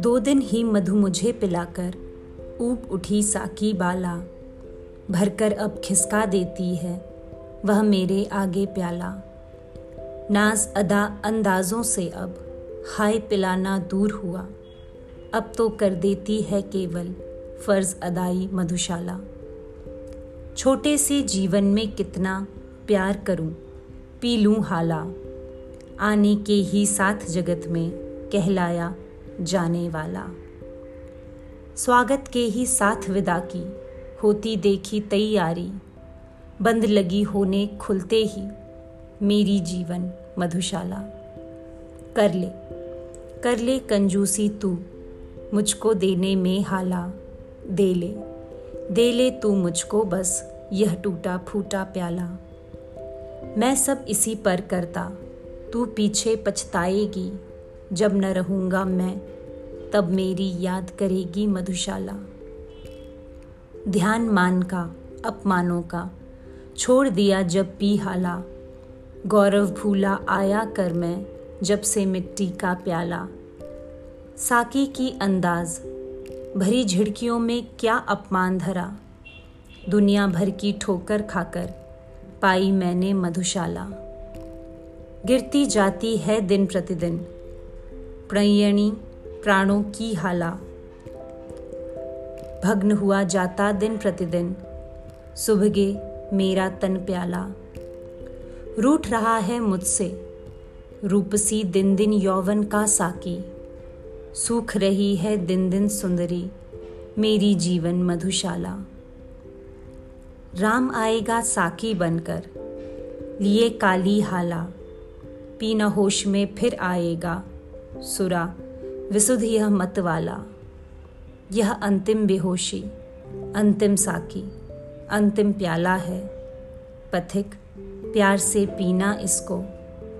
दो दिन ही मधु मुझे पिलाकर ऊप उठी साकी बाला। भरकर अब खिसका देती है वह मेरे आगे प्याला। नाज अदा अंदाजों से अब हाय पिलाना दूर हुआ। अब तो कर देती है केवल फ़र्ज़ अदाई मधुशाला। छोटे से जीवन में कितना प्यार करूँ, पी लूँ हाला। आने के ही साथ जगत में कहलाया जाने वाला। स्वागत के ही साथ विदा की, होती देखी तैयारी। बंद लगी होने खुलते ही, मेरी जीवन मधुशाला। कर ले कर ले कंजूसी तू, मुझको देने में हाला। दे ले दे ले तू मुझको बस, यह टूटा फूटा प्याला। मैं सब इसी पर करता, तू पीछे पछताएगी, जब न रहूँगा मैं तब मेरी याद करेगी मधुशाला। ध्यान मान का, अपमानों का, छोड़ दिया जब पी हाला। गौरव भूला आया कर मैं, जब से मिट्टी का प्याला। साकी की अंदाज, भरी झिड़कियों में क्या अपमान धरा। दुनिया भर की ठोकर खाकर पाई मैंने मधुशाला। गिरती जाती है दिन प्रतिदिन प्रणयणी प्राणों की हाला। भग्न हुआ जाता दिन प्रतिदिन। सुबह मेरा तन प्याला। रूठ रहा है मुझसे। रूपसी दिन दिन यौवन का साकी। सूख रही है दिन दिन सुंदरी। मेरी जीवन मधुशाला। राम आएगा साकी बनकर। लिए काली हाला। पीना होश में फिर आएगा। सुरा विशुद्ध यह मत वाला यह अंतिम बेहोशी, अंतिम साकी, अंतिम प्याला है। पथिक, प्यार से पीना इसको,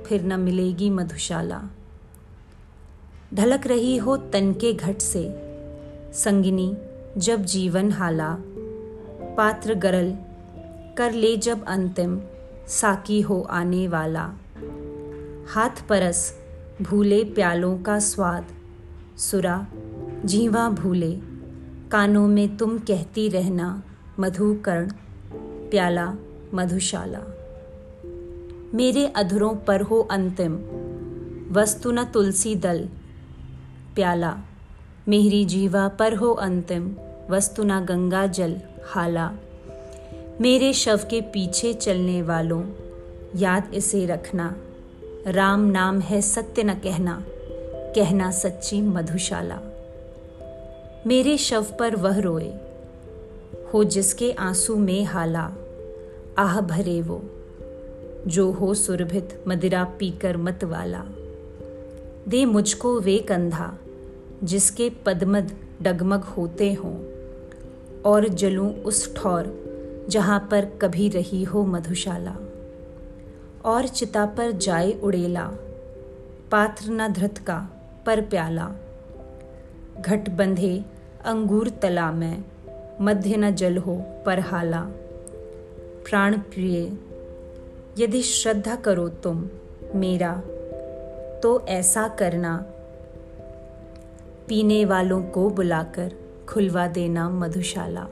फिर न मिलेगी मधुशाला। ढलक रही हो तन के घट से। संगिनी, जब जीवन हाला। पात्र गरल, कर ले जब अंतिम, साकी हो आने वाला। हाथ परस, भूले प्यालों का स्वाद। सुरा, जीवा भूले, कानों में तुम कहती रहना, मधुकर्ण, प्याला, मधुशाला। मेरे अधरों पर हो अंतिम, वस्तु न तुलसी दल, प्याला। मेरी जीवा पर हो अंतिम, वस्तु न गंगा जल, हाला। मेरे शव के पीछे चलने वालों, याद इसे रखना। राम नाम है सत्य न कहना। कहना सच्ची मधुशाला। मेरे शव पर वह रोए, हो जिसके आँसू में हाला, आह भरे वो, जो हो सुरभित मदिरा पीकर मत वाला। दे मुझको वे कंधा, जिसके पदमद डगमग होते हों, और जलूं उस ठौर, जहाँ पर कभी रही हो मधुशाला। और चिता पर जाए उड़ेला, पात्र न धृत का पर प्याला। घट बंधे अंगूर तला में, मध्य न जल हो पर हाला। प्राण प्रिय, यदि श्रद्धा करो तुम मेरा तो ऐसा करना। पीने वालों को बुलाकर खुलवा देना मधुशाला।